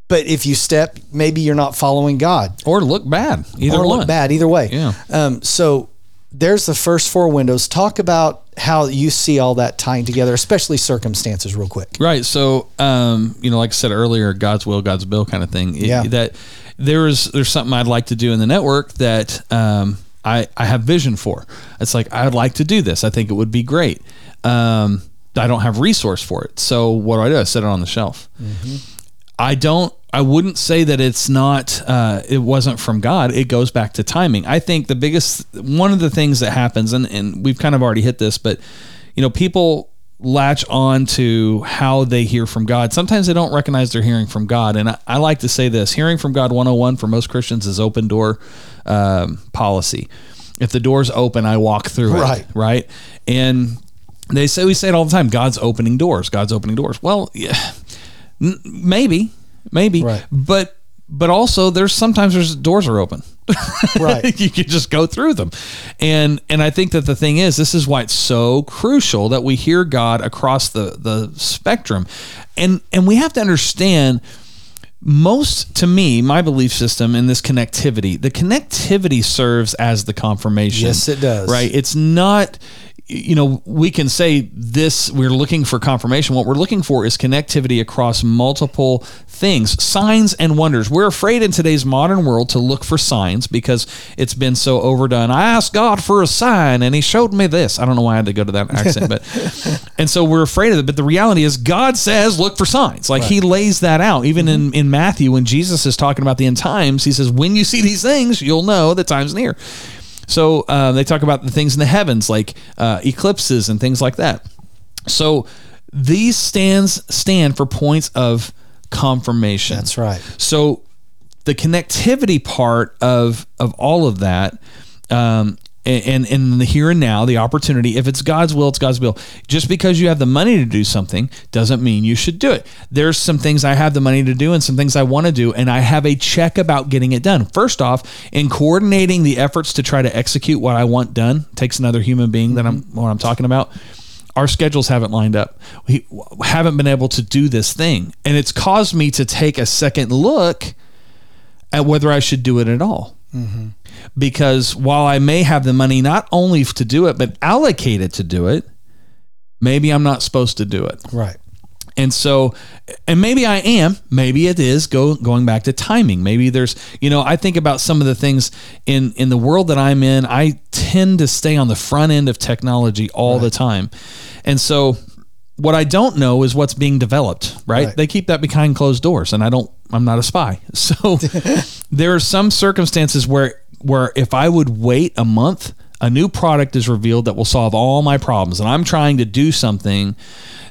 but if you step, maybe you're not following God Or look bad. Either or one. look bad either way. Yeah. Um, so there's the first four windows. Talk about how you see all that tying together, especially circumstances, real quick. Right. So, um, you know, like I said earlier, God's will, God's bill kind of thing. It- Yeah. That there's there's something I'd like to do in the network that um, I, I have vision for. It's like I'd like to do this. I think it would be great. Um, I don't have resource for it. So what do I do? I set it on the shelf. I don't. I wouldn't say that it's not. Uh, it wasn't from God. It goes back to timing. I think the biggest one of the things that happens, and and we've kind of already hit this, but you know, people latch on to how they hear from God. Sometimes they don't recognize they're hearing from God. And I, I like to say this: hearing from God 101 for most Christians is open door um, policy. If the door's open, I walk through Right. it. Right. And they say we say it all the time. God's opening doors. God's opening doors. Well, yeah, n- maybe, maybe, Right. but but also there's sometimes there's doors are open. Right. you can just go through them. And and I think that the thing is this is why it's so crucial that we hear God across the the spectrum. And and we have to understand most to me my belief system in this connectivity the connectivity serves as the confirmation Yes, it does. right it's not you know we can say this we're looking for confirmation. What we're looking for is connectivity across multiple things signs and wonders. We're afraid in today's modern world to look for signs because it's been so overdone. I asked god for a sign and he showed me this. I don't know why i had to go to that accent but and so we're afraid of it. But the reality is god says look for signs. Like he lays that out. Even in, mm-hmm. in matthew when jesus is talking about the end times he says when you see these things you'll know the time's near so uh, they talk about the things in the heavens, like uh, eclipses and things like that. So these stands stand for points of confirmation. That's right. So the connectivity part of of all of that, um, and in the here and now, the opportunity. If it's God's will, it's God's will. Just because you have the money to do something doesn't mean you should do it. There's some things I have the money to do, and some things I want to do, and I have a check about getting it done. First off, in coordinating the efforts to try to execute what I want done takes another human being that I'm what I'm talking about our schedules haven't lined up. We haven't been able to do this thing. And it's caused me to take a second look at whether I should do it at all. Mm-hmm. Because while I may have the money not only to do it, but allocate it to do it, maybe I'm not supposed to do it. Right. And so, and maybe I am, maybe it is go going back to timing. Maybe there's, you know, I think about some of the things in in the world that I'm in. I tend to stay on the front end of technology all the time, and so what I don't know is what's being developed. Right? Right. They keep that behind closed doors, and I don't. I'm not a spy. So there are some circumstances where where if I would wait a month. A new product is revealed that will solve all my problems, and I'm trying to do something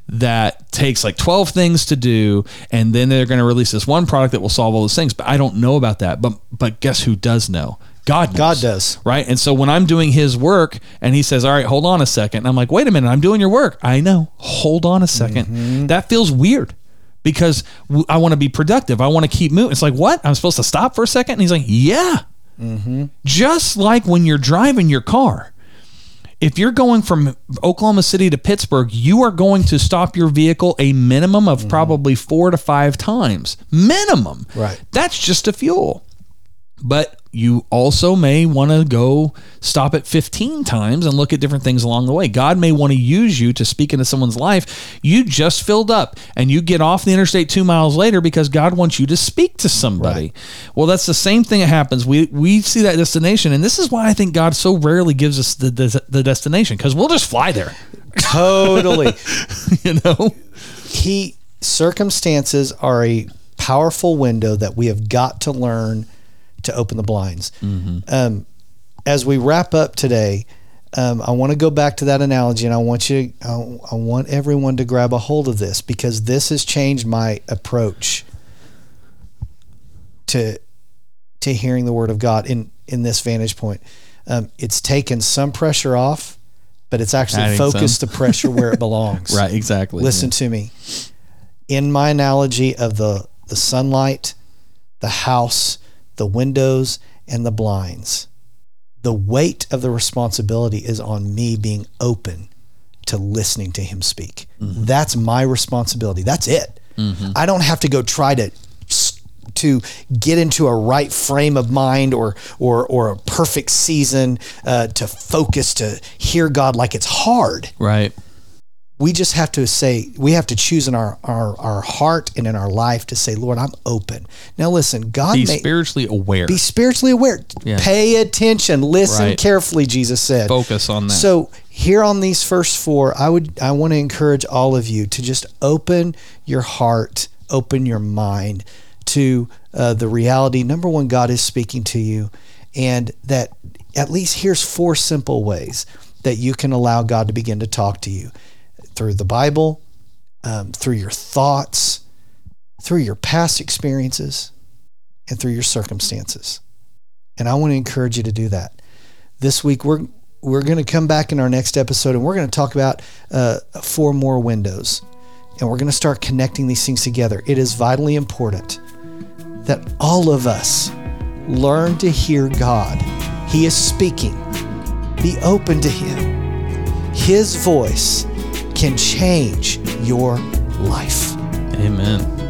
that takes like 12 things to do and then they're going to release this one product that will solve all those things. But i don't know about that. But but guess who does know? God knows, God does. right? And so when i'm doing his work and he says all right hold on a second i'm like wait a minute i'm doing your work. I know. Hold on a 2nd mm-hmm. that feels weird because I want to be productive. I want to keep moving it's like what? I'm supposed to stop for a second? And he's like yeah just like when you're driving your car if you're going from Oklahoma City to Pittsburgh, you are going to stop your vehicle a minimum of probably four to five times. Minimum. Right. That's just a fuel. But you also may want to go stop it 15 times and look at different things along the way. God may want to use you to speak into someone's life. You just filled up and you get off the interstate two miles later because God wants you to speak to somebody. Well, that's the same thing that happens. We we see that destination, and this is why I think God so rarely gives us the the, the destination because we'll just fly there. Totally. You know. he circumstances are a powerful window that we have got to learn to open the blinds. Um, as we wrap up today, um, I want to go back to that analogy, and I want you, I, I want everyone to grab a hold of this because this has changed my approach to to hearing the word of God in in this vantage point. Um, it's taken some pressure off, but it's actually Adding some. focused the pressure where it belongs. Right. Exactly. Listen to me. In my analogy of the the sunlight, the house, the windows, and the blinds, the weight of the responsibility is on me being open to listening to him speak. That's my responsibility. That's it. I don't have to go try to to get into a right frame of mind or or or a perfect season uh, to focus to hear God like it's hard. Right. We just have to say we have to choose in our, our our heart and in our life to say lord i'm open now listen god Be may spiritually aware. be spiritually aware Yeah. pay attention listen Right. carefully jesus said Focus on that. so here on these first four i would i want to encourage all of you to just open your heart open your mind to uh, the reality number one god is speaking to you and that at least here's four simple ways that you can allow god to begin to talk to you through the bible um, through your thoughts through your past experiences and through your circumstances. And i want to encourage you to do that. This week we're we're going to come back in our next episode and we're going to talk about uh, four more windows. And we're going to start connecting these things together. It is vitally important that all of us learn to hear god. He is speaking. Be open to him. His voice can change your life Amen.